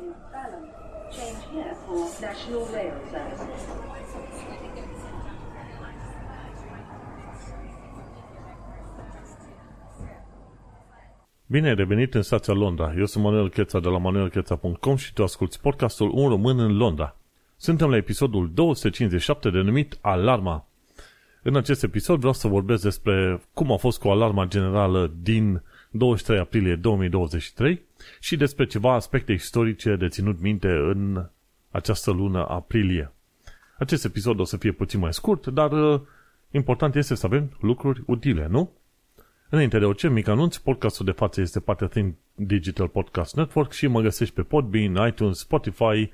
is Balham. Change here for National Rail Services. Bine ai revenit în stația Londra. Eu sunt Manuel Cheța de la manuelcheța.com și tu asculti podcastul Un român în Londra. Suntem la episodul 257 denumit Alarma. În acest episod vreau să vorbesc despre cum a fost cu alarma generală din 23 aprilie 2023 și despre ceva aspecte istorice de ținut minte în această lună aprilie. Acest episod o să fie puțin mai scurt, dar uh, important este să avem lucruri utile, nu? Înainte de orice mic anunț, podcastul de față este partea Think Digital Podcast Network și mă găsești pe Podbean, iTunes, Spotify,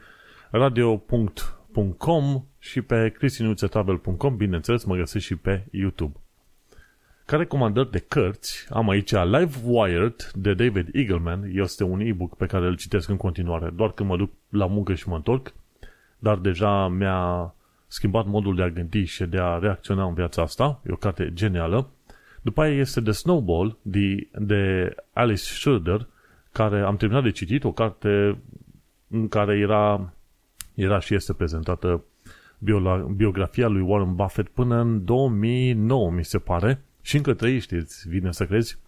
radio.com și pe christinuțetravel.com, bineînțeles, mă găsești și pe YouTube. Ca recomandări de cărți, am aici Live Wired de David Eagleman. Este un e-book pe care îl citesc în continuare, doar când mă duc la muncă și mă întorc, dar deja mi-a schimbat modul de a gândi și de a reacționa în viața asta. E o carte genială. După aia este The Snowball de, de Alice Schroeder, care am terminat de citit, o carte în care era, era și este prezentată biografia lui Warren Buffett până în 2009, mi se pare, și încă trăiește, îți vine să crezi.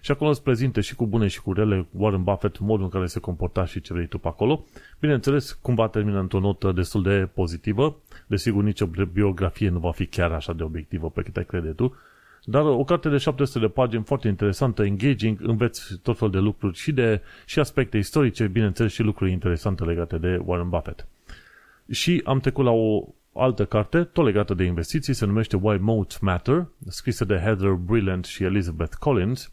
Și acolo îți prezintă și cu bune și cu rele Warren Buffett, modul în care se comporta și ce vrei tu pe acolo. Bineînțeles, cumva termină într-o notă destul de pozitivă. Desigur, nicio biografie nu va fi chiar așa de obiectivă pe cât ai crede tu. Dar o carte de 700 de pagini foarte interesantă, engaging, înveți tot fel de lucruri și, de, și aspecte istorice, bineînțeles și lucruri interesante legate de Warren Buffett. Și am trecut la o altă carte, tot legată de investiții, se numește Why Moats Matter, scrisă de Heather Brillant și Elizabeth Collins.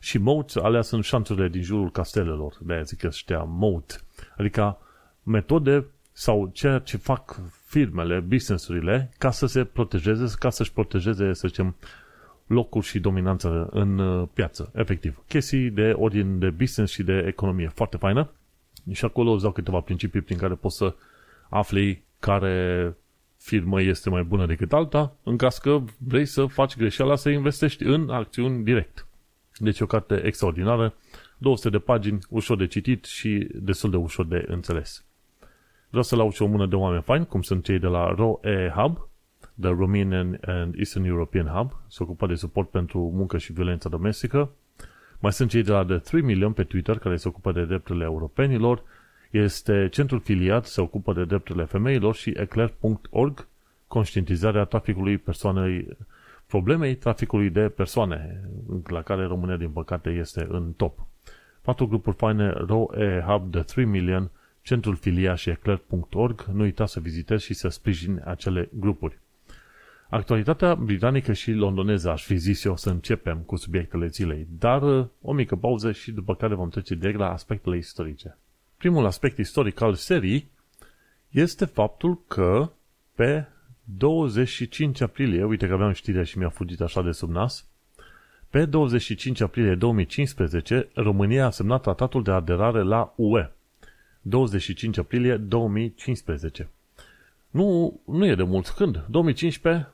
Și moats alea sunt șanțurile din jurul castelelor, de aia zic că ăștia moat. Adică metode sau ceea ce fac firmele, businessurile, ca să se protejeze, ca să-și protejeze, să zicem, locul și dominanța în uh, piață, efectiv. Chestii de ordin de business și de economie. Foarte faină. Și acolo îți dau câteva principii prin care poți să afli care firmă este mai bună decât alta, în caz că vrei să faci greșeala să investești în acțiuni direct. Deci o carte extraordinară, 200 de pagini, ușor de citit și destul de ușor de înțeles. Vreau să laud și o mână de oameni faini, cum sunt cei de la ROE Hub, The Romanian and Eastern European Hub, se ocupă de suport pentru muncă și violența domestică. Mai sunt cei de la The 3 Million pe Twitter, care se ocupă de drepturile europenilor, este centrul filiat, se ocupă de drepturile femeilor și eclair.org, conștientizarea traficului persoanei, problemei traficului de persoane, la care România, din păcate, este în top. Patru grupuri faine, ROE Hub de 3 Million, centrul filia și eclair.org, nu uita să vizitezi și să sprijini acele grupuri. Actualitatea britanică și londoneză aș fi zis eu să începem cu subiectele zilei, dar o mică pauză și după care vom trece direct la aspectele istorice. Primul aspect istoric al serii este faptul că pe 25 aprilie, uite că aveam știrea și mi-a fugit așa de sub nas, pe 25 aprilie 2015, România a semnat tratatul de aderare la UE. 25 aprilie 2015. Nu, nu e de mult când. 2015,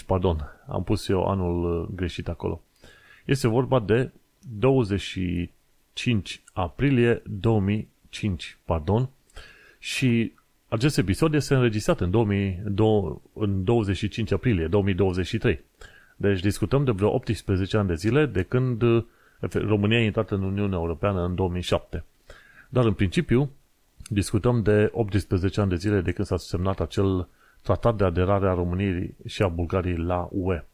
2015-2005, pardon. Am pus eu anul uh, greșit acolo. Este vorba de 25 5 aprilie 2005, pardon, și acest episod este înregistrat în, 2000, în 25 aprilie 2023. Deci discutăm de vreo 18 ani de zile de când România a intrat în Uniunea Europeană în 2007. Dar în principiu discutăm de 18 ani de zile de când s-a semnat acel tratat de aderare a României și a Bulgariei la UE.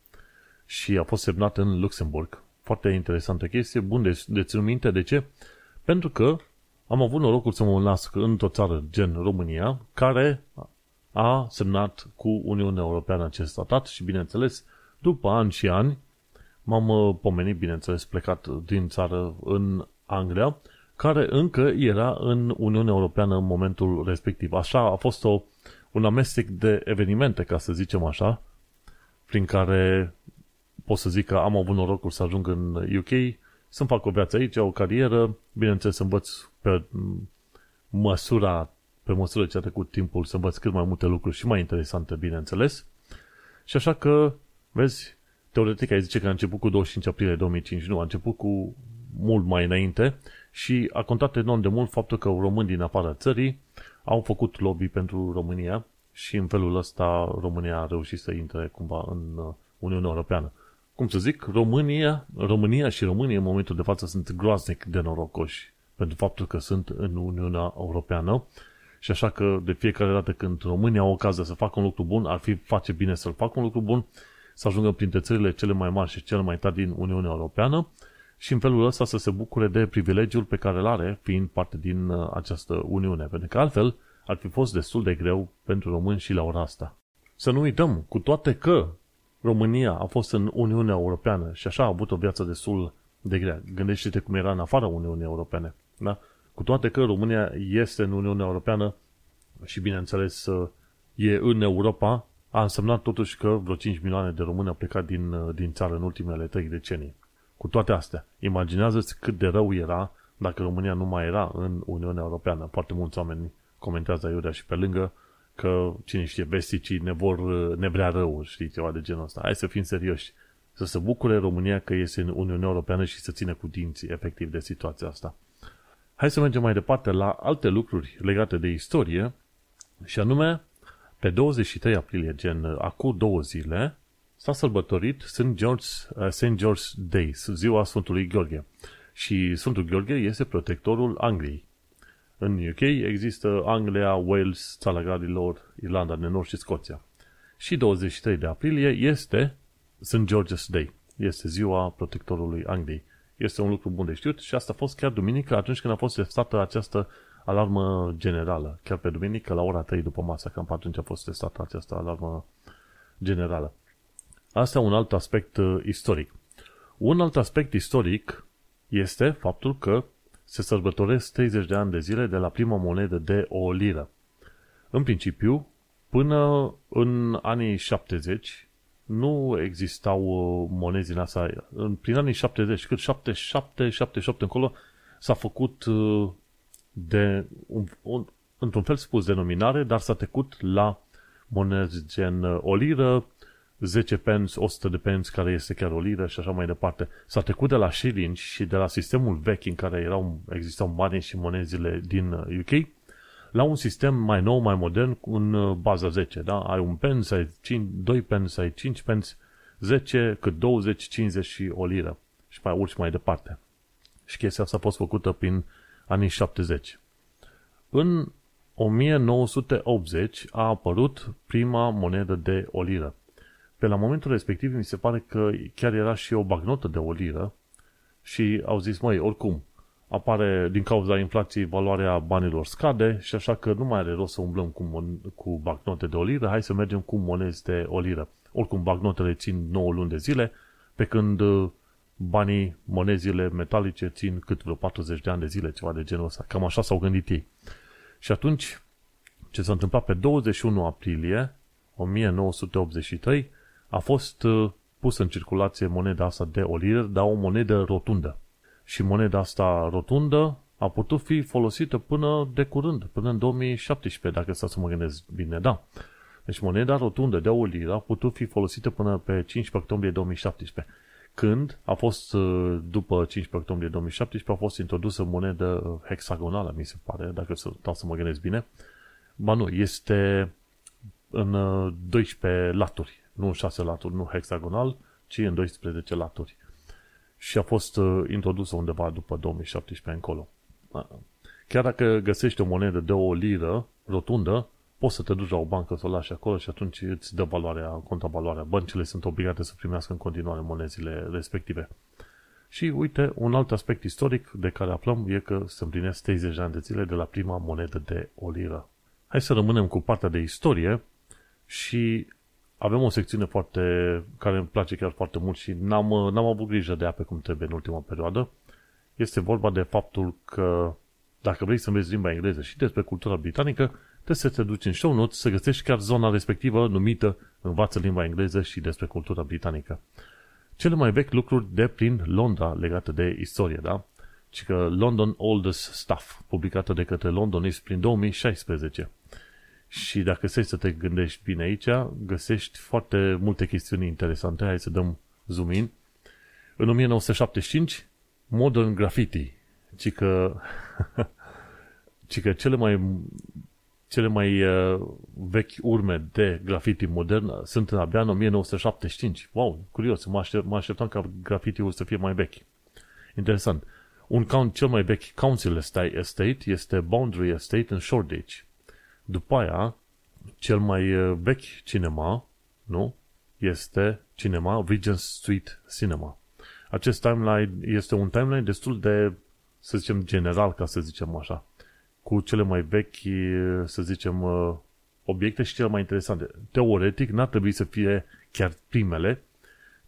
Și a fost semnat în Luxemburg. Foarte interesantă chestie, bun de, de ținut minte. De ce? Pentru că am avut norocul să mă nasc într-o țară gen România, care a semnat cu Uniunea Europeană acest tratat și, bineînțeles, după ani și ani, m-am uh, pomenit, bineînțeles, plecat din țară în Anglia, care încă era în Uniunea Europeană în momentul respectiv. Așa a fost o, un amestec de evenimente, ca să zicem așa, prin care pot să zic că am avut norocul să ajung în UK, să-mi fac o viață aici, o carieră, bineînțeles să învăț pe măsura, pe măsură ce a trecut timpul, să învăț cât mai multe lucruri și mai interesante, bineînțeles. Și așa că, vezi, teoretic ai zice că a început cu 25 aprilie 2005, nu, a început cu mult mai înainte și a contat enorm de mult faptul că români din afara țării au făcut lobby pentru România și în felul ăsta România a reușit să intre cumva în uh, Uniunea Europeană. Cum să zic, România, România și România în momentul de față sunt groaznic de norocoși pentru faptul că sunt în Uniunea Europeană și așa că de fiecare dată când România au ocazia să facă un lucru bun, ar fi face bine să-l facă un lucru bun, să ajungă printre țările cele mai mari și cele mai tari din Uniunea Europeană și în felul ăsta să se bucure de privilegiul pe care îl are fiind parte din uh, această Uniune. Pentru că altfel ar fi fost destul de greu pentru români și la ora asta. Să nu uităm, cu toate că România a fost în Uniunea Europeană și așa a avut o viață destul de grea. Gândește-te cum era în afara Uniunii Europene. Da? Cu toate că România este în Uniunea Europeană și, bineînțeles, uh, e în Europa, a însemnat totuși că vreo 5 milioane de români au plecat din, uh, din țară în ultimele 3 decenii. Cu toate astea, imaginează-ți cât de rău era dacă România nu mai era în Uniunea Europeană. Foarte mulți oameni comentează aiurea și pe lângă că, cine știe, vesticii ne vor, ne vrea rău, știi, ceva de genul ăsta. Hai să fim serioși. Să se bucure România că este în Uniunea Europeană și să țină cu dinții, efectiv, de situația asta. Hai să mergem mai departe la alte lucruri legate de istorie și anume, pe 23 aprilie, gen acum două zile, s-a sărbătorit St. George, uh, St. George Day, ziua Sfântului Gheorghe. Și Sfântul Gheorghe este protectorul Angliei. În UK există Anglia, Wales, Țara Galilor, Irlanda de Nord și Scoția. Și 23 de aprilie este St. George's Day. Este ziua protectorului Angliei. Este un lucru bun de știut și asta a fost chiar duminică atunci când a fost testată această alarmă generală. Chiar pe duminică, la ora 3 după masa, cam atunci a fost testată această alarmă generală. Asta e un alt aspect uh, istoric. Un alt aspect istoric este faptul că se sărbătoresc 30 de ani de zile de la prima monedă de o liră. În principiu, până în anii 70, nu existau uh, monezi din asta. Prin anii 70, cât 77, 78 încolo, s-a făcut uh, de un, un, într-un fel spus denominare, dar s-a trecut la monezi gen o liră, 10 pence, 100 de pence, care este chiar o liră și așa mai departe. S-a trecut de la shilling și de la sistemul vechi în care erau, existau bani și monezile din UK uh, la un sistem mai nou, mai modern, în uh, baza 10. Da? Ai un pence, ai 5, 2 pence, ai 5 pence, 10, cât 20, 50 și o liră. Și mai urci mai departe. Și chestia asta a fost făcută prin anii 70. În 1980 a apărut prima monedă de o liră. Pe la momentul respectiv mi se pare că chiar era și o bagnotă de o liră și au zis, măi, oricum, apare din cauza inflației valoarea banilor scade și așa că nu mai are rost să umblăm cu, mon- cu bagnote de o liră, hai să mergem cu monezi de o liră. Oricum, bagnotele țin 9 luni de zile, pe când uh, banii, monezile metalice țin cât vreo 40 de ani de zile, ceva de genul ăsta. Cam așa s-au gândit ei. Și atunci, ce s-a întâmplat pe 21 aprilie 1983, a fost uh, pusă în circulație moneda asta de o liră, dar o monedă rotundă. Și moneda asta rotundă a putut fi folosită până de curând, până în 2017, dacă să mă gândesc bine, da. Deci moneda rotundă de o liră a putut fi folosită până pe 15 octombrie 2017. Când a fost, uh, după 15 octombrie 2017, a fost introdusă monedă hexagonală, mi se pare, dacă să, stau să mă gândesc bine. Ba nu, este în 12 uh, laturi nu în 6 laturi, nu hexagonal, ci în 12 laturi. Și a fost uh, introdusă undeva după 2017 încolo. Chiar dacă găsești o monedă de o liră rotundă, poți să te duci la o bancă să o lași acolo și atunci îți dă valoarea, valoarea. Băncile sunt obligate să primească în continuare monezile respective. Și uite, un alt aspect istoric de care aflăm e că se împlinesc 30 de ani de zile de la prima monedă de o liră. Hai să rămânem cu partea de istorie și avem o secțiune foarte, care îmi place chiar foarte mult și n-am, n-am avut grijă de ea pe cum trebuie în ultima perioadă. Este vorba de faptul că dacă vrei să înveți limba engleză și despre cultura britanică, trebuie să te duci în show notes să găsești chiar zona respectivă numită Învață limba engleză și despre cultura britanică. Cele mai vechi lucruri de prin Londra legate de istorie, da? Ci că London Oldest Stuff, publicată de către Londonist prin 2016. Și dacă stai să te gândești bine aici, găsești foarte multe chestiuni interesante. Hai să dăm zoom in. În 1975, Modern Graffiti ci că, ci că cele mai, cele mai uh, vechi urme de graffiti modern sunt abia în 1975. Wow, curios, mă, aștept, mă așteptam ca graffiti-ul să fie mai vechi. Interesant. Un count cel mai vechi council estate este Boundary Estate în Shoreditch. După aia, cel mai uh, vechi cinema, nu? Este cinema Regent Street Cinema. Acest timeline este un timeline destul de, să zicem, general, ca să zicem așa, cu cele mai vechi, să zicem, uh, obiecte și cele mai interesante. Teoretic, n-ar trebui să fie chiar primele,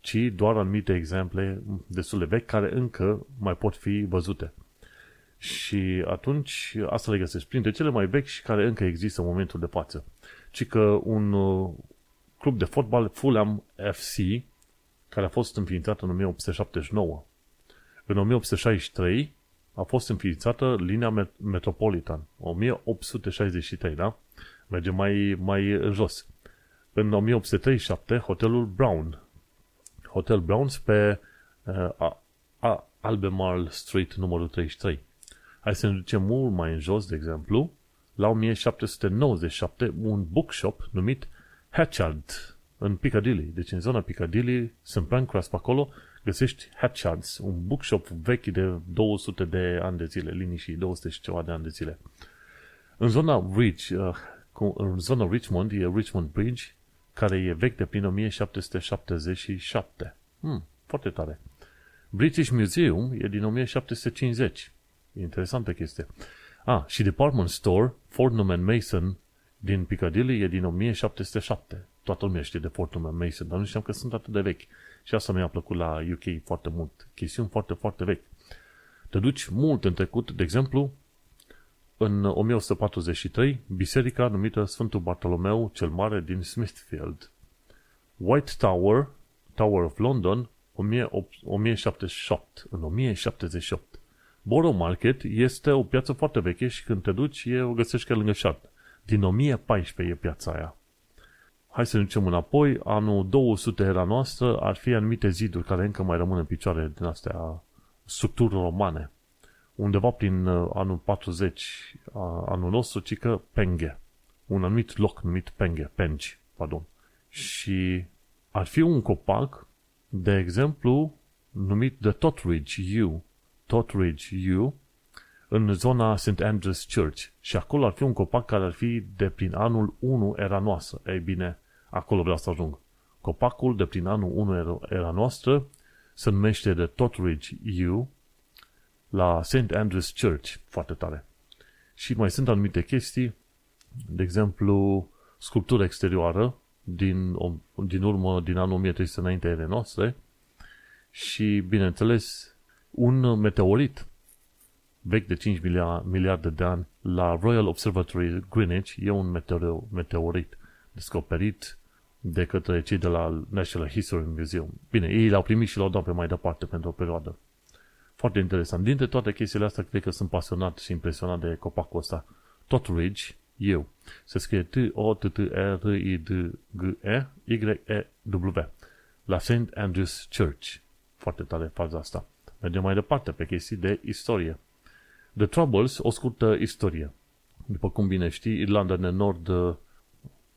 ci doar anumite exemple destul de vechi care încă mai pot fi văzute. Și atunci asta le găsești printre cele mai vechi și care încă există în momentul de față. Ci că un uh, club de fotbal Fulham FC care a fost înființată în 1879. În 1863 a fost înființată linia Metropolitan, 1863, da? Merge mai, mai în jos. În 1837, hotelul Brown, Hotel Browns pe uh, a, Albemarle Street numărul 33. Hai să ne ducem mult mai în jos, de exemplu, la 1797, un bookshop numit Hatchard în Piccadilly. Deci în zona Piccadilly, St. Pancras pe acolo, găsești Hatchards, un bookshop vechi de 200 de ani de zile, linii și 200 și ceva de ani de zile. În zona Rich, uh, în zona Richmond, e Richmond Bridge, care e vechi de prin 1777. Hmm, foarte tare. British Museum e din 1750. E interesantă chestie. Ah, și Department Store, Fortnum Mason, din Piccadilly, e din 1707 toată lumea știe de Fortnum Mason, dar nu știam că sunt atât de vechi. Și asta mi-a plăcut la UK foarte mult. Chestiuni foarte, foarte vechi. Te duci mult în trecut, de exemplu, în 1143, biserica numită Sfântul Bartolomeu cel Mare din Smithfield. White Tower, Tower of London, 1078, în 1078. Borough Market este o piață foarte veche și când te duci, e, o găsești chiar lângă șart. Din 1014 e piața aia hai să ne ducem înapoi, anul 200 era noastră, ar fi anumite ziduri care încă mai rămân în picioare din astea structuri romane. Undeva prin uh, anul 40, anul nostru, ci că Penghe. Un anumit loc numit Penghe, Pengi, pardon. Și ar fi un copac, de exemplu, numit The Totteridge U. Totteridge U, în zona St. Andrew's Church. Și acolo ar fi un copac care ar fi de prin anul 1 era noastră. Ei bine, acolo vreau să ajung. Copacul de prin anul 1 era noastră se numește de Totteridge U la St. Andrew's Church. Foarte tare. Și mai sunt anumite chestii, de exemplu, sculptură exterioară din, din urmă, din anul 1300 înainte ere noastre și, bineînțeles, un meteorit vechi de 5 miliarde de ani la Royal Observatory Greenwich e un meteorit descoperit de către cei de la National History Museum. Bine, ei l-au primit și l-au dat pe mai departe pentru o perioadă. Foarte interesant. Dintre toate chestiile astea, cred că sunt pasionat și impresionat de copacul ăsta. Tot Ridge, eu. Se scrie T-O-T-T-R-I-D-G-E Y-E-W. La St. Andrew's Church. Foarte tare faza asta. Mergem mai departe pe chestii de istorie. The Troubles, o scurtă istorie. După cum bine știi, Irlanda de Nord uh,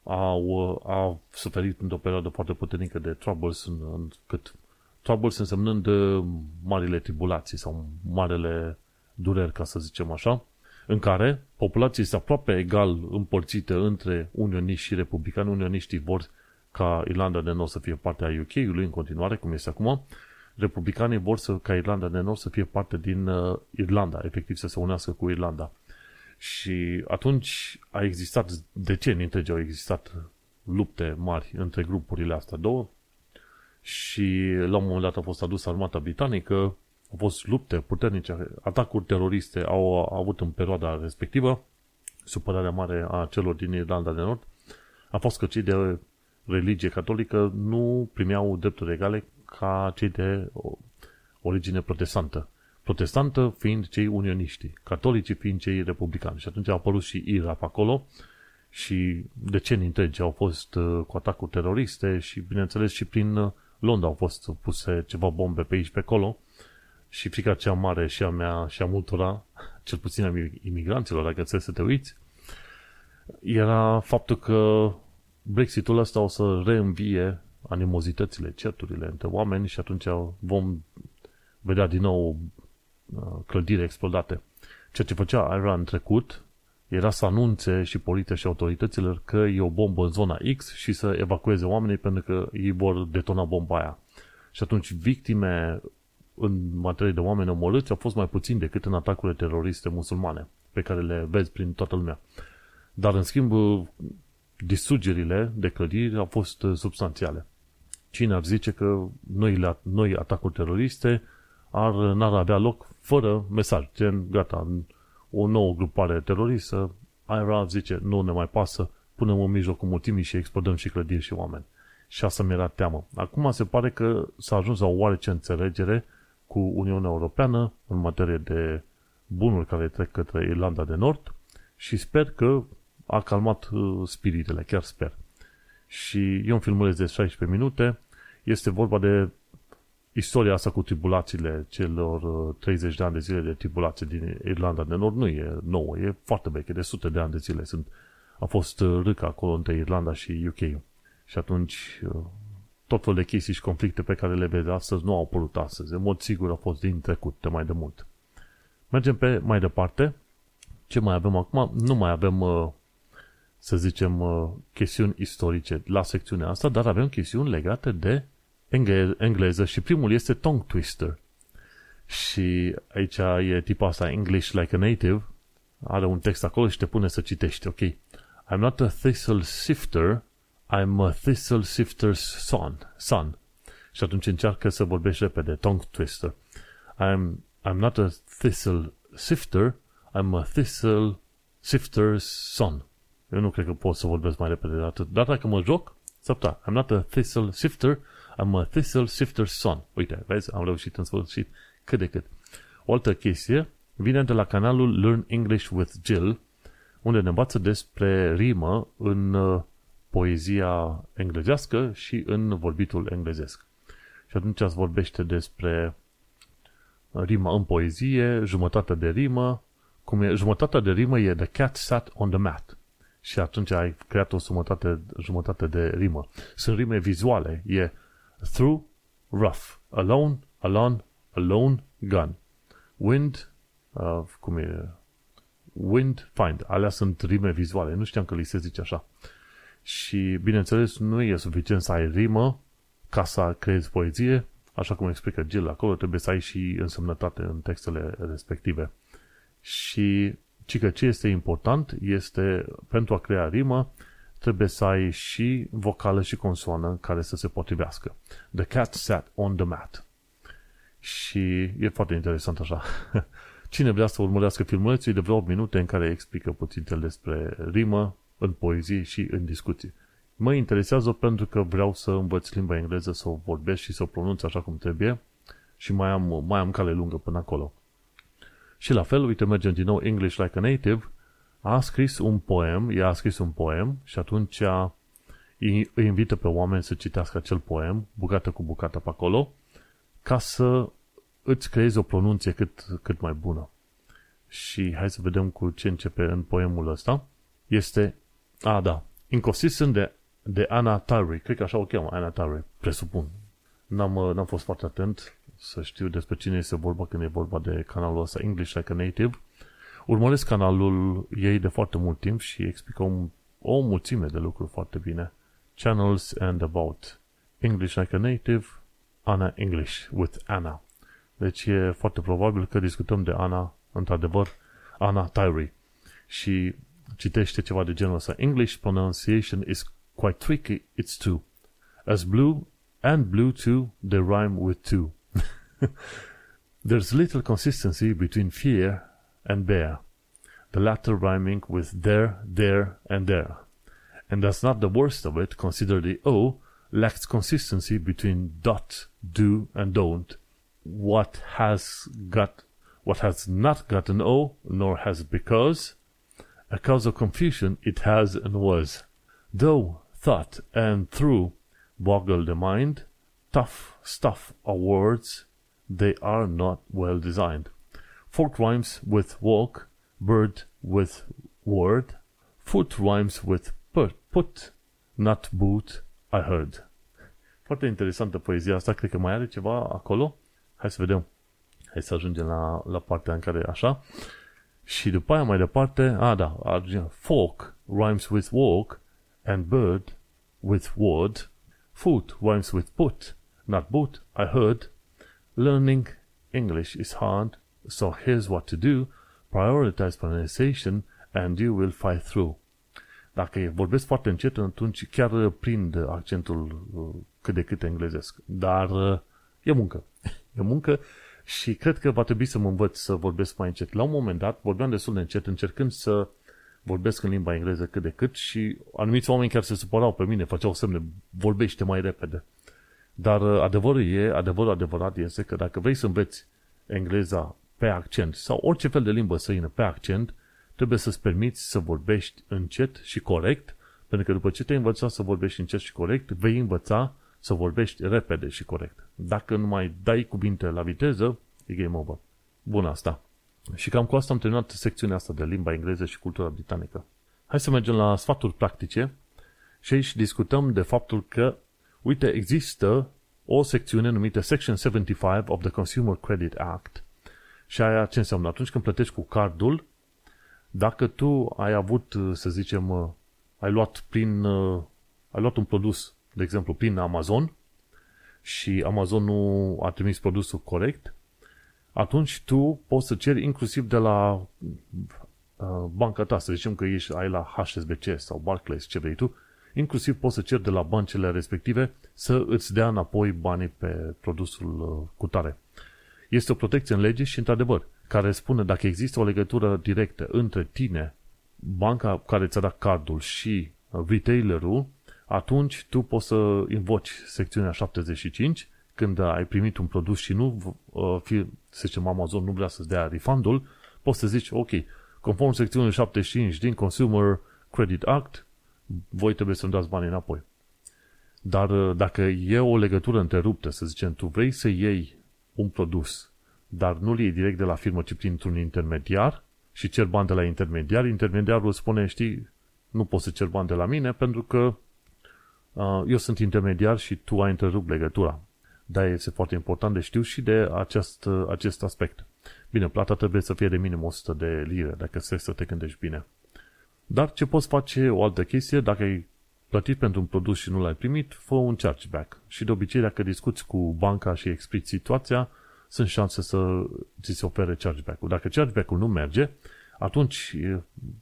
au, au suferit într-o perioadă foarte puternică de troubles, în, în, cât troubles însemnând de marile tribulații sau marele dureri, ca să zicem așa, în care populația este aproape egal împărțită între unioniști și republicani. Unioniștii vor ca Irlanda de Nord să fie parte a UK-ului în continuare, cum este acum. Republicanii vor să, ca Irlanda de Nord să fie parte din uh, Irlanda, efectiv să se unească cu Irlanda. Și atunci a existat, decenii întregi au existat lupte mari între grupurile astea două și la un moment dat a fost adus armata britanică, au fost lupte puternice, atacuri teroriste au, au avut în perioada respectivă, supărarea mare a celor din Irlanda de Nord a fost că cei de religie catolică nu primeau drepturi egale ca cei de origine protestantă protestantă fiind cei unioniști, catolicii fiind cei republicani. Și atunci a apărut și IRA pe acolo și decenii întregi au fost uh, cu atacuri teroriste și, bineînțeles, și prin uh, Londra au fost puse ceva bombe pe aici pe acolo și frica cea mare și a mea și a multora, cel puțin a imigranților, dacă ți să te uiți, era faptul că Brexitul ăsta o să reînvie animozitățile, certurile între oameni și atunci vom vedea din nou uh, clădiri explodate. Ceea ce făcea Iran în trecut era să anunțe și poliția și autorităților că e o bombă în zona X și să evacueze oamenii pentru că ei vor detona bomba aia. Și atunci victime în materie de oameni omorâți au fost mai puțin decât în atacurile teroriste musulmane pe care le vezi prin toată lumea. Dar în schimb distrugerile de clădiri au fost substanțiale. Cine ar zice că noi, noi atacuri teroriste ar, n-ar avea loc fără mesaj, gen, gata, o nouă grupare teroristă, IRA zice, nu ne mai pasă, punem în mijlocul multimii și explodăm și clădiri și oameni. Și asta mi-era teamă. Acum se pare că s-a ajuns la o oarece înțelegere cu Uniunea Europeană în materie de bunuri care trec către Irlanda de Nord și sper că a calmat uh, spiritele, chiar sper. Și e un filmuleț de 16 minute, este vorba de istoria asta cu tribulațiile celor 30 uh, de ani de zile de tribulație din Irlanda de Nord nu e nouă, e foarte veche, de sute de ani de zile sunt. A fost uh, râcă acolo între Irlanda și UK. Și atunci tot fel de chestii și conflicte pe care le vede astăzi nu au apărut astăzi. În mod sigur au fost din trecut, de mai de mult. Mergem pe mai departe. Ce mai avem acum? Nu mai avem, uh, să zicem, uh, chestiuni istorice la secțiunea asta, dar avem chestiuni legate de engleză și primul este tongue twister. Și aici e tipul asta English like a native, are un text acolo și te pune să citești, ok. I'm not a thistle sifter, I'm a thistle sifter's son. son. Și atunci încearcă să vorbești repede, tongue twister. I'm, I'm not a thistle sifter, I'm a thistle sifter's son. Eu nu cred că pot să vorbesc mai repede de atât. Dar dacă mă joc, s I'm not a thistle sifter, I'm a thistle sifter's son. Uite, vezi, am reușit în sfârșit cât de cât. O altă chestie vine de la canalul Learn English with Jill, unde ne învață despre rimă în uh, poezia englezească și în vorbitul englezesc. Și atunci ați vorbește despre rima în poezie, jumătate de rimă, cum e, jumătatea de rimă e The cat sat on the mat. Și atunci ai creat o jumătate, jumătate de rimă. Sunt rime vizuale. E through, rough, alone, alone, alone, gun. Wind, uh, cum e? Wind, find. Alea sunt rime vizuale. Nu știam că li se zice așa. Și, bineînțeles, nu e suficient să ai rimă ca să creezi poezie, așa cum explică Gil acolo, trebuie să ai și însemnătate în textele respective. Și ci că ce este important este, pentru a crea rimă, trebuie să ai și vocală și consoană care să se potrivească. The cat sat on the mat. Și e foarte interesant așa. Cine vrea să urmărească filmulețul de vreo 8 minute în care explică puțin despre rimă, în poezie și în discuții. Mă interesează pentru că vreau să învăț limba engleză, să o vorbesc și să o pronunț așa cum trebuie și mai am, mai am cale lungă până acolo. Și la fel, uite, mergem din nou English Like a Native, a scris un poem, ea a scris un poem și atunci îi invită pe oameni să citească acel poem, bucată cu bucată pe acolo, ca să îți creezi o pronunție cât, cât mai bună. Și hai să vedem cu ce începe în poemul ăsta. Este a, da. Inconsistent de, de Anna Tyree. Cred că așa o cheamă, Anna Tyree, presupun. N-am, uh, n-am fost foarte atent să știu despre cine este vorba când e vorba de canalul ăsta English Like a Native. Urmăresc canalul ei de foarte mult timp și explică o, o mulțime de lucruri foarte bine. Channels and About. English Like a Native, Anna English with Anna. Deci e foarte probabil că discutăm de Anna, într-adevăr, Anna Tyree. Și citește ceva de genul ăsta. English pronunciation is quite tricky, it's true. As blue and blue too, they rhyme with two. There's little consistency between fear and bear, the latter rhyming with there, there, and there. And that's not the worst of it, consider the O lacks consistency between dot, do, and don't. What has got, what has not got an O, nor has because, a cause of confusion it has and was. Though thought and through boggle the mind, tough stuff are words, they are not well designed. Fork rhymes with walk, bird with word, foot rhymes with put, put not boot, I heard. Foarte interesantă poezia asta, cred că mai are ceva acolo. Hai să vedem. Hai să ajungem la, la partea în care așa. Și după aia mai departe, a, da, ajungem. Fork rhymes with walk and bird with word. Foot rhymes with put, not boot, I heard. Learning English is hard, so here's what to do. Prioritize pronunciation and you will fight through. Dacă vorbesc foarte încet, atunci chiar prind accentul uh, cât de cât englezesc. Dar uh, e muncă. E muncă și cred că va trebui să mă învăț să vorbesc mai încet. La un moment dat vorbeam destul de încet, încercând să vorbesc în limba engleză cât de cât și anumiți oameni chiar se supărau pe mine, făceau semne, vorbește mai repede. Dar uh, adevărul e, adevărul adevărat este că dacă vrei să înveți engleza pe accent sau orice fel de limbă străină pe accent, trebuie să-ți permiți să vorbești încet și corect, pentru că după ce te-ai învățat să vorbești încet și corect, vei învăța să vorbești repede și corect. Dacă nu mai dai cuvinte la viteză, e game over. Bun asta. Și cam cu asta am terminat secțiunea asta de limba engleză și cultura britanică. Hai să mergem la sfaturi practice și aici discutăm de faptul că, uite, există o secțiune numită Section 75 of the Consumer Credit Act. Și aia ce înseamnă? Atunci când plătești cu cardul, dacă tu ai avut, să zicem, ai luat prin, ai luat un produs, de exemplu, prin Amazon și Amazon nu a trimis produsul corect, atunci tu poți să ceri inclusiv de la uh, banca ta, să zicem că ești, ai la HSBC sau Barclays, ce vrei tu, inclusiv poți să ceri de la băncile respective să îți dea înapoi banii pe produsul uh, cu tare. Este o protecție în lege și, într-adevăr, care spune dacă există o legătură directă între tine, banca care ți-a dat cardul și retailerul, atunci tu poți să invoci secțiunea 75 când ai primit un produs și nu, uh, fi, să zicem, Amazon nu vrea să-ți dea refundul, poți să zici, ok, conform secțiunii 75 din Consumer Credit Act, voi trebuie să-mi dați banii înapoi. Dar uh, dacă e o legătură întreruptă, să zicem, tu vrei să iei un produs, dar nu-l iei direct de la firmă, ci printr-un intermediar și cer bani de la intermediar, intermediarul spune, știi, nu poți să cer bani de la mine pentru că uh, eu sunt intermediar și tu ai întrerupt legătura. Dar este foarte important de știu și de acest, acest aspect. Bine, plata trebuie să fie de minim 100 de lire, dacă să să te gândești bine. Dar ce poți face o altă chestie, dacă ai plătit pentru un produs și nu l-ai primit, fă un chargeback. Și de obicei, dacă discuți cu banca și explici situația, sunt șanse să ți se ofere chargeback-ul. Dacă chargeback-ul nu merge, atunci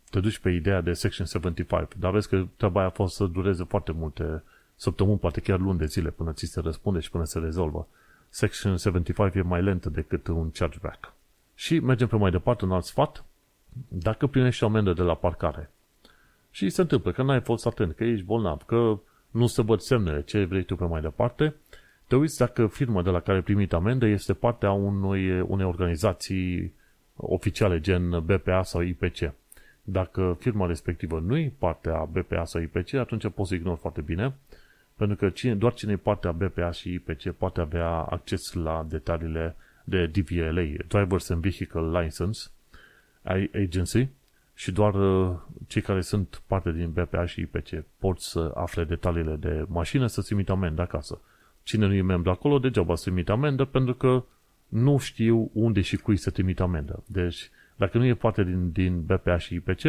te duci pe ideea de Section 75. Dar vezi că treaba a fost să dureze foarte multe săptămâni, poate chiar luni de zile până ți se răspunde și până se rezolvă. Section 75 e mai lentă decât un chargeback. Și mergem pe mai departe un alt sfat. Dacă primești o amendă de la parcare și se întâmplă că n-ai fost atent, că ești bolnav, că nu se văd semnele, ce vrei tu pe mai departe, te uiți dacă firma de la care ai primit amendă este parte a unui, unei organizații oficiale gen BPA sau IPC. Dacă firma respectivă nu e parte a BPA sau IPC, atunci poți să ignori foarte bine pentru că cine, doar cine e partea BPA și IPC poate avea acces la detaliile de DVLA, Drivers and Vehicle License Agency, și doar uh, cei care sunt parte din BPA și IPC pot să afle detaliile de mașină să-ți trimite amendă acasă. Cine nu e membru acolo, degeaba să trimite amendă pentru că nu știu unde și cui să trimite amendă. Deci, dacă nu e parte din, din BPA și IPC,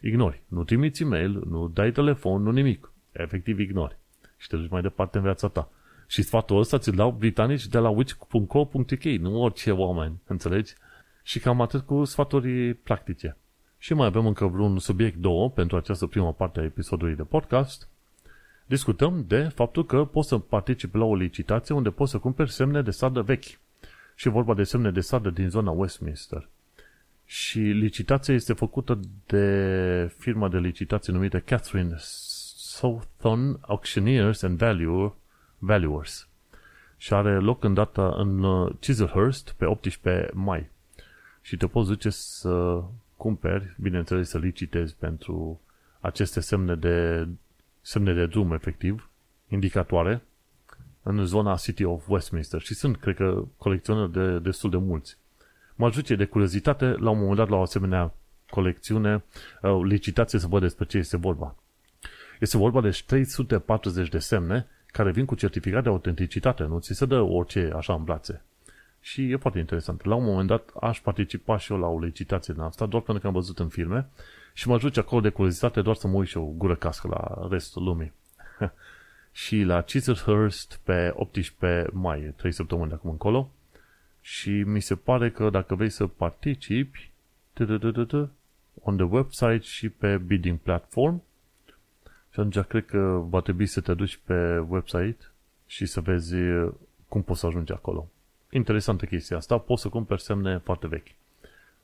ignori. Nu trimiți e-mail, nu dai telefon, nu nimic. Efectiv ignori și te duci mai departe în viața ta. Și sfatul ăsta ți-l dau britanici de la which.co.uk, nu orice oameni, înțelegi? Și cam atât cu sfaturi practice. Și mai avem încă vreun subiect două pentru această prima parte a episodului de podcast. Discutăm de faptul că poți să participi la o licitație unde poți să cumperi semne de sadă vechi. Și vorba de semne de sadă din zona Westminster. Și licitația este făcută de firma de licitație numită Catherine Southern Auctioneers and Value, Valuers și are loc în data în uh, Chislehurst pe 18 mai. Și te poți duce să cumperi, bineînțeles să licitezi pentru aceste semne de semne de drum efectiv, indicatoare, în zona City of Westminster și sunt, cred că, colecționeri de destul de mulți. Mă ajute de curiozitate la un moment dat la o asemenea colecțiune, uh, licitație să văd despre ce este vorba. Este vorba de 340 de semne care vin cu certificat de autenticitate, nu ți se dă orice așa în brațe. Și e foarte interesant. La un moment dat aș participa și eu la o licitație din asta, doar pentru că am văzut în filme și mă ajut acolo de curiozitate doar să mă uit și o gură cască la restul lumii. și la Chislehurst pe 18 mai, 3 săptămâni de acum încolo. Și mi se pare că dacă vrei să participi on the website și pe bidding platform, și atunci cred că va trebui să te duci pe website și să vezi cum poți să ajungi acolo. Interesantă chestia asta, poți să cumperi semne foarte vechi.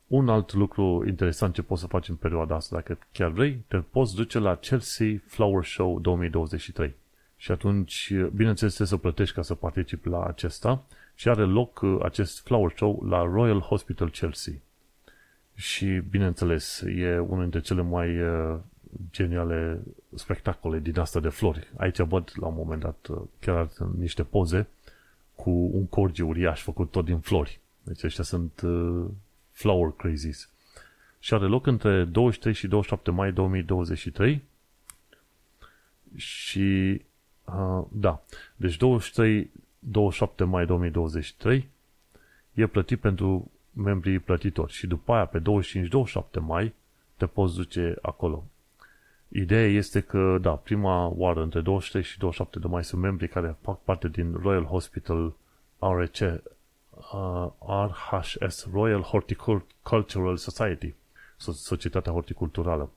Un alt lucru interesant ce poți să faci în perioada asta, dacă chiar vrei, te poți duce la Chelsea Flower Show 2023. Și atunci, bineînțeles, trebuie să plătești ca să participi la acesta și are loc uh, acest Flower Show la Royal Hospital Chelsea. Și, bineînțeles, e unul dintre cele mai uh, geniale spectacole din asta de flori. Aici văd la un moment dat uh, chiar niște poze cu un corgi uriaș făcut tot din flori. Deci ăștia sunt uh, flower crazies. Și are loc între 23 și 27 mai 2023 și uh, da, deci 23 27 mai 2023 e plătit pentru membrii plătitori și după aia pe 25-27 mai te poți duce acolo. Ideea este că, da, prima oară între 23 și 27 de mai sunt membrii care fac parte din Royal Hospital RHS, uh, RHS, Royal Horticultural Society, Societatea Horticulturală.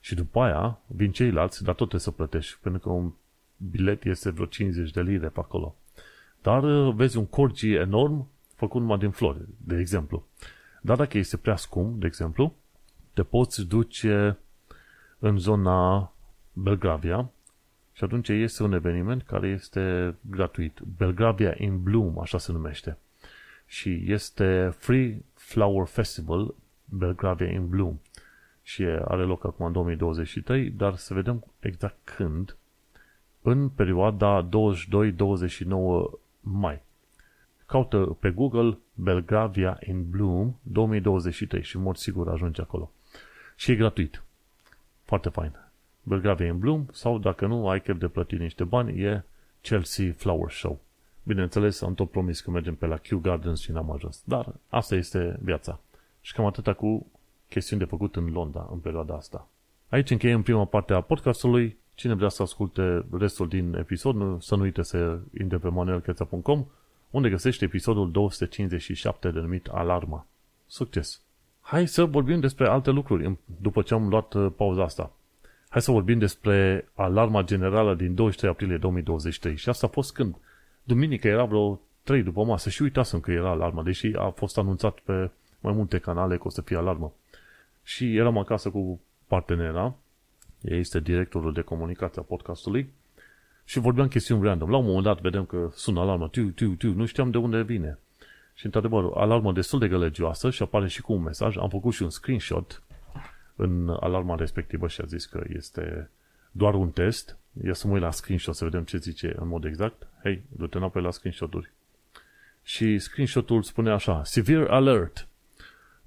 Și după aia vin ceilalți, dar tot trebuie să plătești, pentru că un bilet este vreo 50 de lire pe acolo. Dar uh, vezi un corgi enorm făcut numai din flori, de exemplu. Dar dacă este prea scump, de exemplu, te poți duce în zona Belgravia și atunci este un eveniment care este gratuit. Belgravia in Bloom, așa se numește. Și este Free Flower Festival Belgravia in Bloom. Și are loc acum în 2023, dar să vedem exact când. În perioada 22-29 mai. Caută pe Google Belgravia in Bloom 2023 și mod sigur ajunge acolo. Și e gratuit. Foarte fain. Belgravia in Bloom sau dacă nu ai chef de plătit niște bani e Chelsea Flower Show. Bineînțeles, am tot promis că mergem pe la Kew Gardens și n-am ajuns. Dar asta este viața. Și cam atâta cu chestiuni de făcut în Londra în perioada asta. Aici încheiem prima parte a podcastului. Cine vrea să asculte restul din episod, nu, să nu uite să intre pe manuelcheța.com unde găsește episodul 257 denumit Alarma. Succes! Hai să vorbim despre alte lucruri după ce am luat uh, pauza asta. Hai să vorbim despre alarma generală din 23 aprilie 2023. Și asta a fost când? Duminică era vreo 3 după masă și uitasem că era alarma, deși a fost anunțat pe mai multe canale că o să fie alarmă. Și eram acasă cu partenera, ea este directorul de comunicație a podcastului, și vorbeam chestiuni random. La un moment dat vedem că sună alarma, tiu, tiu, tiu, nu știam de unde vine. Și într-adevăr, alarmă destul de gălăgioasă și apare și cu un mesaj. Am făcut și un screenshot în alarma respectivă și a zis că este doar un test. Ia să mă uit la screenshot să vedem ce zice în mod exact. Hei, du-te înapoi la screenshot-uri. Și screenshot-ul spune așa, Severe alert!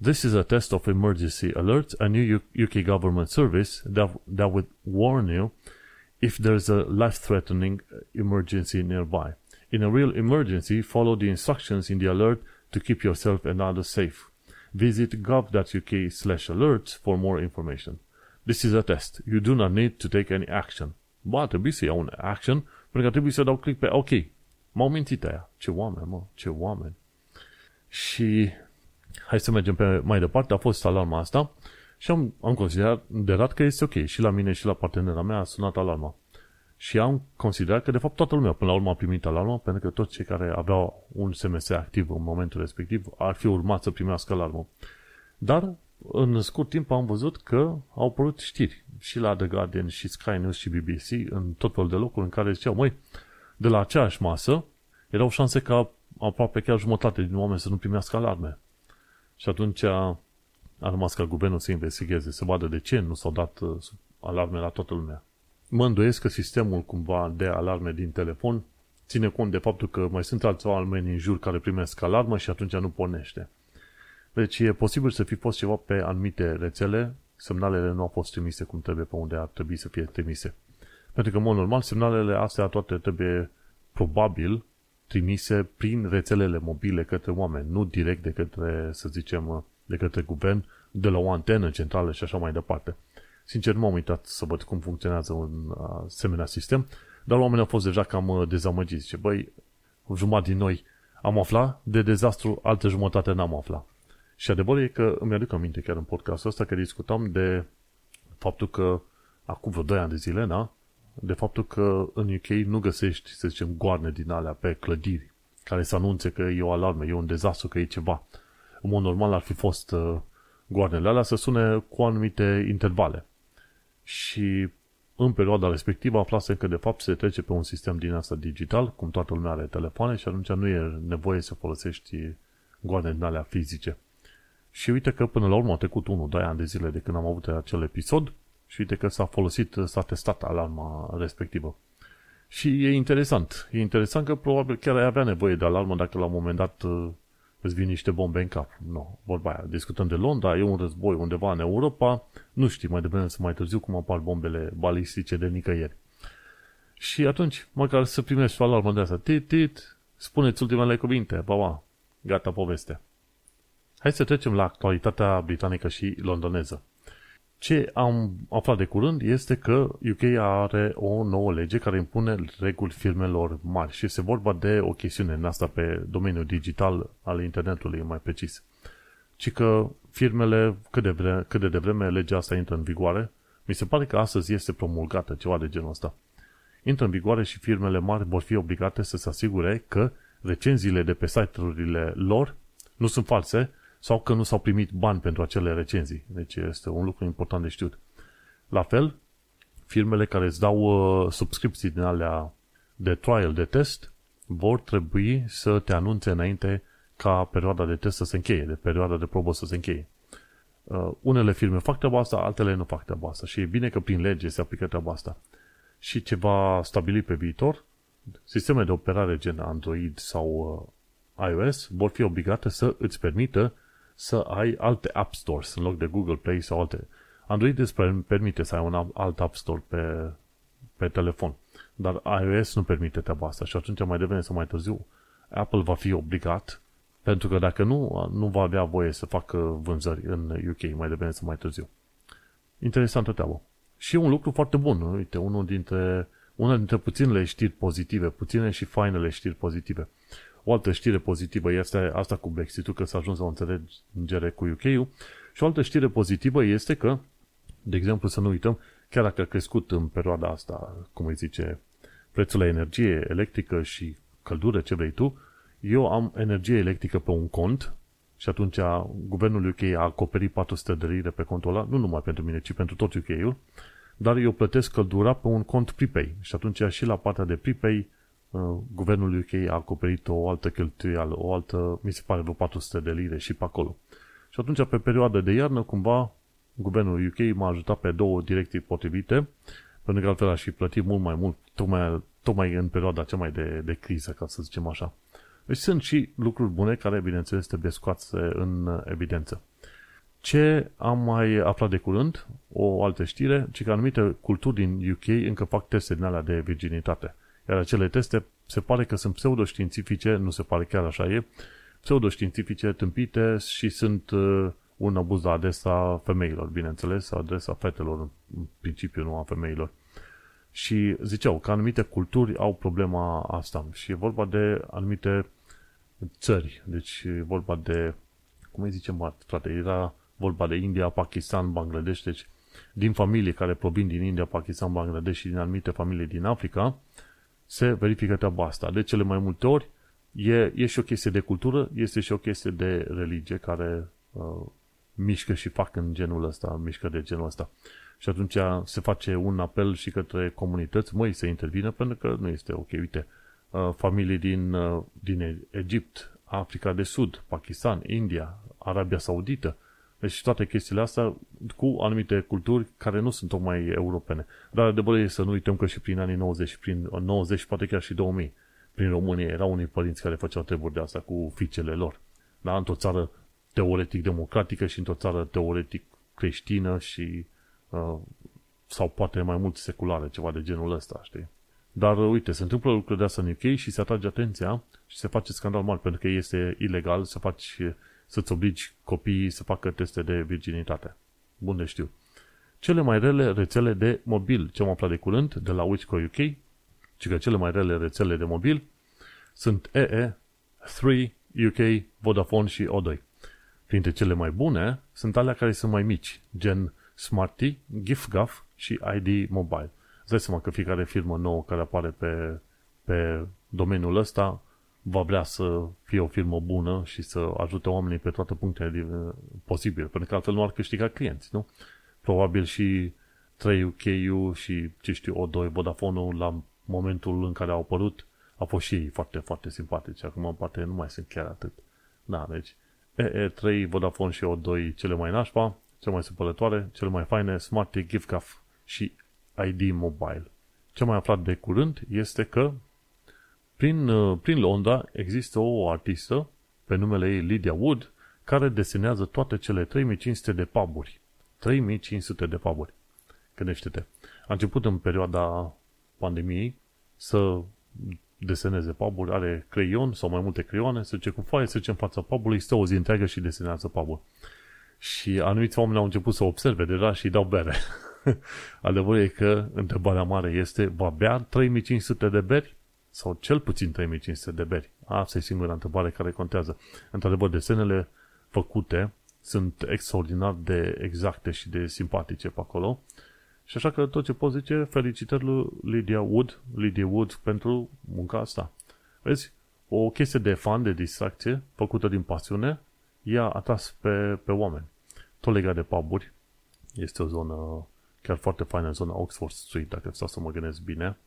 This is a test of emergency alert, a new UK government service that, that would warn you if there's a life-threatening emergency nearby. In a real emergency, follow the instructions in the alert to keep yourself and others safe. Visit gov.uk slash alerts for more information. This is a test. You do not need to take any action. Ba, trebuie să iau un action, pentru că trebuie să dau click pe OK. M-au mințit aia. Ce oameni, mă, ce oameni. Și hai să mergem pe mai departe. A fost alarma asta și am, am considerat că este ok. Și la mine și la partenera mea a sunat alarma. Și am considerat că, de fapt, toată lumea până la urmă a primit alarmă, pentru că toți cei care aveau un SMS activ în momentul respectiv ar fi urmat să primească alarmă. Dar, în scurt timp, am văzut că au apărut știri și la The Guardian, și Sky News, și BBC, în tot felul de locuri în care ziceau, măi, de la aceeași masă, erau șanse ca aproape chiar jumătate din oameni să nu primească alarme. Și atunci a, a rămas ca guvernul să investigheze, să vadă de ce nu s-au dat uh, alarme la toată lumea. Mă îndoiesc că sistemul cumva de alarme din telefon ține cont de faptul că mai sunt alți oameni în jur care primesc alarmă și atunci nu pornește. Deci e posibil să fi fost ceva pe anumite rețele, semnalele nu au fost trimise cum trebuie pe unde ar trebui să fie trimise. Pentru că, în mod normal, semnalele astea toate trebuie probabil trimise prin rețelele mobile către oameni, nu direct de către, să zicem, de către guvern, de la o antenă centrală și așa mai departe. Sincer, nu m-am uitat să văd cum funcționează un asemenea sistem, dar oamenii au fost deja cam uh, dezamăgiți. Zice, băi, jumătate din noi am aflat de dezastru, altă jumătate n-am aflat. Și adevărul e că îmi aduc aminte chiar în podcastul ăsta că discutam de faptul că acum vreo 2 ani de zile, da? De faptul că în UK nu găsești, să zicem, goarne din alea pe clădiri care să anunțe că e o alarmă, e un dezastru, că e ceva. În mod normal ar fi fost uh, goarnele alea să sune cu anumite intervale. Și în perioada respectivă aflasem că de fapt se trece pe un sistem din asta digital, cum toată lumea are telefoane și atunci nu e nevoie să folosești goane din alea fizice. Și uite că până la urmă a trecut 1-2 ani de zile de când am avut acel episod și uite că s-a folosit, s-a testat alarma respectivă. Și e interesant. E interesant că probabil chiar ai avea nevoie de alarmă dacă la un moment dat îți vin niște bombe în cap. Nu, no, vorba aia. Discutăm de Londra, e un război undeva în Europa, nu știi mai devreme să mai târziu cum apar bombele balistice de nicăieri. Și atunci, măcar să primești o alarmă de asta. Tit, tit, spuneți ultimele cuvinte, ba, gata poveste. Hai să trecem la actualitatea britanică și londoneză. Ce am aflat de curând este că UK are o nouă lege care impune reguli firmelor mari și este vorba de o chestiune în asta pe domeniul digital al internetului mai precis. Ci că firmele, cât de, vre, cât de devreme legea asta intră în vigoare, mi se pare că astăzi este promulgată ceva de genul ăsta. Intră în vigoare și firmele mari vor fi obligate să se asigure că recenziile de pe site-urile lor nu sunt false sau că nu s-au primit bani pentru acele recenzii. Deci este un lucru important de știut. La fel, firmele care îți dau uh, subscripții din alea de trial, de test, vor trebui să te anunțe înainte ca perioada de test să se încheie, de perioada de probă să se încheie. Uh, unele firme fac treaba asta, altele nu fac treaba asta și e bine că prin lege se aplică treaba asta. Și ce va stabili pe viitor, sisteme de operare gen Android sau uh, iOS vor fi obligate să îți permită să ai alte App Stores în loc de Google Play sau alte. Android îți permite să ai un alt App Store pe, pe telefon, dar iOS nu permite treaba asta și atunci mai devreme sau mai târziu Apple va fi obligat pentru că dacă nu, nu va avea voie să facă vânzări în UK mai devreme sau mai târziu. Interesantă treabă. Și un lucru foarte bun. Uite, unul dintre, una dintre puținele știri pozitive, puține și fainele știri pozitive. O altă știre pozitivă este asta cu Brexit-ul, că s-a ajuns la o înțelegere cu UK-ul. Și o altă știre pozitivă este că, de exemplu, să nu uităm, chiar dacă a crescut în perioada asta, cum îi zice, prețul la energie electrică și căldură, ce vrei tu, eu am energie electrică pe un cont și atunci guvernul UK a acoperit 400 de lire pe contul ăla, nu numai pentru mine, ci pentru tot UK-ul, dar eu plătesc căldura pe un cont prepay și atunci și la partea de prepay Uh, guvernul UK a acoperit o altă cheltuială, o altă, mi se pare, vreo 400 de lire și pe acolo. Și atunci, pe perioada de iarnă, cumva, guvernul UK m-a ajutat pe două direcții potrivite, pentru că altfel aș fi plătit mult mai mult, tocmai, tocmai în perioada cea mai de, de criză, ca să zicem așa. Deci sunt și lucruri bune care, bineînțeles, trebuie scoase în evidență. Ce am mai aflat de curând, o altă știre, ci că anumite culturi din UK încă fac teste din alea de virginitate – iar acele teste se pare că sunt pseudoștiințifice, nu se pare chiar așa e, pseudoștiințifice, tâmpite și sunt uh, un abuz la adresa femeilor, bineînțeles, adresa fetelor, în principiu, nu a femeilor. Și ziceau că anumite culturi au problema asta și e vorba de anumite țări, deci e vorba de, cum îi zicem, frate, era vorba de India, Pakistan, Bangladesh, deci din familii care provin din India, Pakistan, Bangladesh și din anumite familii din Africa, se verifică treaba asta. De cele mai multe ori e, e și o chestie de cultură, este și o chestie de religie care uh, mișcă și fac în genul ăsta, mișcă de genul ăsta. Și atunci se face un apel și către comunități, măi, să intervină, pentru că nu este ok. Uite, uh, familii din, uh, din Egipt, Africa de Sud, Pakistan, India, Arabia Saudită, deci toate chestiile astea cu anumite culturi care nu sunt tocmai europene. Dar adevărul e să nu uităm că și prin anii 90, prin 90 poate chiar și 2000, prin România erau unii părinți care făceau treburi de asta cu fiicele lor. Da? Într-o țară teoretic democratică și într-o țară teoretic creștină și uh, sau poate mai mult seculare, ceva de genul ăsta, știi? Dar uite, se întâmplă lucruri de asta în UK și se atrage atenția și se face scandal mare pentru că este ilegal să faci, să-ți obligi copiii să facă teste de virginitate. Bun de știu. Cele mai rele rețele de mobil, ce am aflat de curând, de la Witchco UK, ci că cele mai rele rețele de mobil sunt EE, 3, UK, Vodafone și O2. Printre cele mai bune sunt alea care sunt mai mici, gen Smarty, GiftGuff și ID Mobile. Îți dai seama că fiecare firmă nouă care apare pe, pe domeniul ăsta va vrea să fie o firmă bună și să ajute oamenii pe toate punctele posibile, pentru că altfel nu ar câștiga clienți, nu? Probabil și 3UKU și, ce știu, O2, Vodafone-ul, la momentul în care au apărut, au fost și ei foarte, foarte simpatici. Acum, poate, nu mai sunt chiar atât. Da, deci, EE3, Vodafone și O2 cele mai nașpa, cele mai supărătoare, cele mai faine, Smarty, GiftGuff și ID Mobile. Ce mai aflat de curând este că prin, uh, prin Londra există o artistă pe numele ei Lydia Wood care desenează toate cele 3500 de puburi. 3500 de puburi. Gândește-te. A început în perioada pandemiei să deseneze puburi, are creion sau mai multe creioane, se duce cu foaie, se duce în fața pubului, stă o zi întreagă și desenează pubul. Și anumiți oameni au început să observe deja și dau bere. Adevărul e că întrebarea mare este, va bea 3500 de beri? Sau cel puțin 3500 de beri? Asta e singura întrebare care contează. Într-adevăr, desenele făcute sunt extraordinar de exacte și de simpatice pe acolo. Și așa că tot ce pot zice, felicitări lui Lydia Wood, Lydia Wood pentru munca asta. Vezi? O chestie de fan, de distracție, făcută din pasiune, i-a atras pe, pe oameni. Tot legat de puburi, este o zonă chiar foarte faină, zona Oxford Street, dacă stau să mă gândesc bine,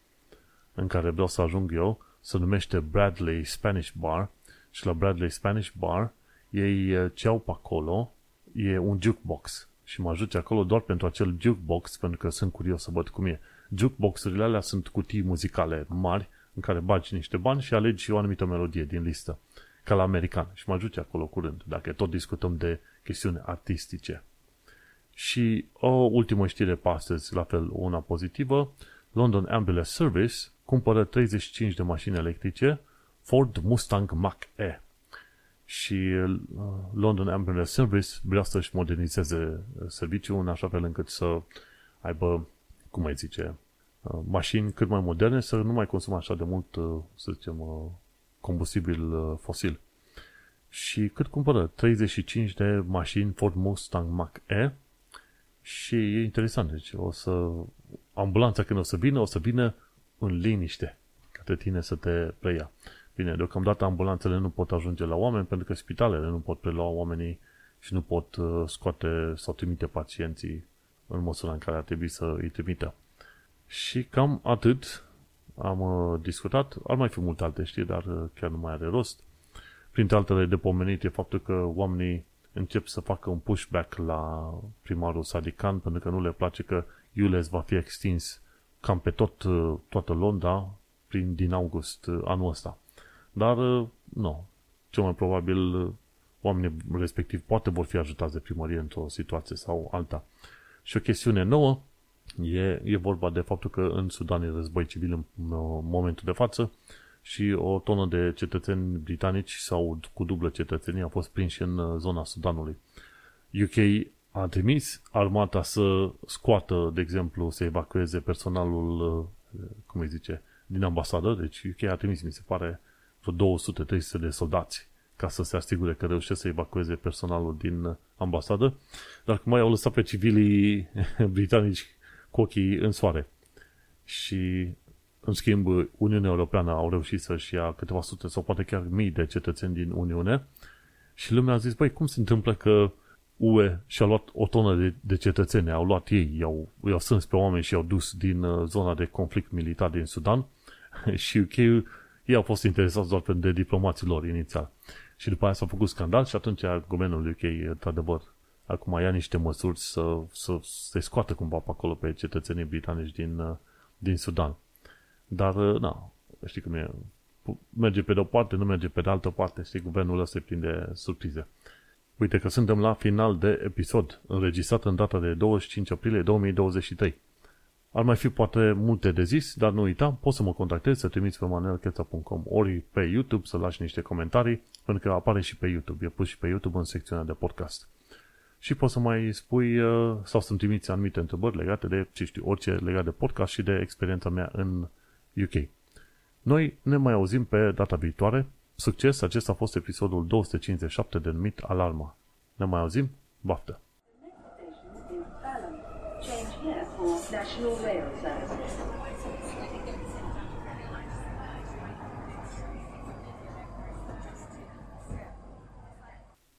în care vreau să ajung eu, se numește Bradley Spanish Bar și la Bradley Spanish Bar ei eh, ce au pe acolo e un jukebox și mă ajut acolo doar pentru acel jukebox, pentru că sunt curios să văd cum e. Jukebox-urile alea sunt cutii muzicale mari în care bagi niște bani și alegi o anumită melodie din listă, ca la american. Și mă ajut acolo curând, dacă tot discutăm de chestiuni artistice. Și o ultimă știre pe astăzi, la fel una pozitivă, London Ambulance Service cumpără 35 de mașini electrice Ford Mustang Mach-E. Și uh, London Ambulance Service vrea să-și modernizeze uh, serviciul în așa fel încât să aibă, cum mai zice, uh, mașini cât mai moderne, să nu mai consumă așa de mult, să zicem, combustibil fosil. Și cât cumpără? 35 de mașini Ford Mustang Mach-E și e interesant, deci o să, ambulanța când o să vină, o să vină în liniște, către tine să te preia. Bine, deocamdată ambulanțele nu pot ajunge la oameni pentru că spitalele nu pot prelua oamenii și nu pot uh, scoate sau trimite pacienții în măsura în care ar trebui să îi trimită. Și cam atât am uh, discutat. Ar mai fi multe alte știri, dar uh, chiar nu mai are rost. Printre altele de pomenit e faptul că oamenii încep să facă un pushback la primarul Sadikan pentru că nu le place că ULES va fi extins cam pe tot, toată Londra prin, din august anul ăsta. Dar, nu, cel mai probabil oamenii respectiv poate vor fi ajutați de primărie într-o situație sau alta. Și o chestiune nouă e, e vorba de faptul că în Sudan e război civil în momentul de față și o tonă de cetățeni britanici sau cu dublă cetățenie au fost prinși în uh, zona Sudanului. UK a trimis armata să scoată, de exemplu, să evacueze personalul, uh, cum îi zice, din ambasadă, deci UK a trimis, mi se pare, vreo 200-300 de soldați ca să se asigure că reușesc să evacueze personalul din uh, ambasadă, dar cum mai au lăsat pe civilii britanici cu ochii în soare. Și în schimb, Uniunea Europeană au reușit să-și ia câteva sute sau poate chiar mii de cetățeni din Uniune. Și lumea a zis, băi, cum se întâmplă că UE și-a luat o tonă de, de cetățeni, au luat ei, i-au, i-au strâns pe oameni și i-au dus din uh, zona de conflict militar din Sudan și UK ei au fost interesați doar de diplomații lor inițial. Și după aia s-a făcut scandal și atunci guvernul UK, într-adevăr, acum ia niște măsuri să, să se scoată cumva pe acolo pe cetățenii britanici din, uh, din Sudan. Dar, uh, na, știi cum e, merge pe de o parte, nu merge pe de altă parte. Știi, guvernul ăsta e plin de surprize. Uite că suntem la final de episod, înregistrat în data de 25 aprilie 2023. Ar mai fi poate multe de zis, dar nu uita, poți să mă contactezi, să trimiți pe manuelcheța.com ori pe YouTube să lași niște comentarii, pentru că apare și pe YouTube, e pus și pe YouTube în secțiunea de podcast. Și poți să mai spui uh, sau să-mi trimiți anumite întrebări legate de, ce știu, orice legat de podcast și de experiența mea în UK. Noi ne mai auzim pe data viitoare. Succes! Acesta a fost episodul 257 denumit Alarma. Ne mai auzim? Baftă! Change here for National Rail Service.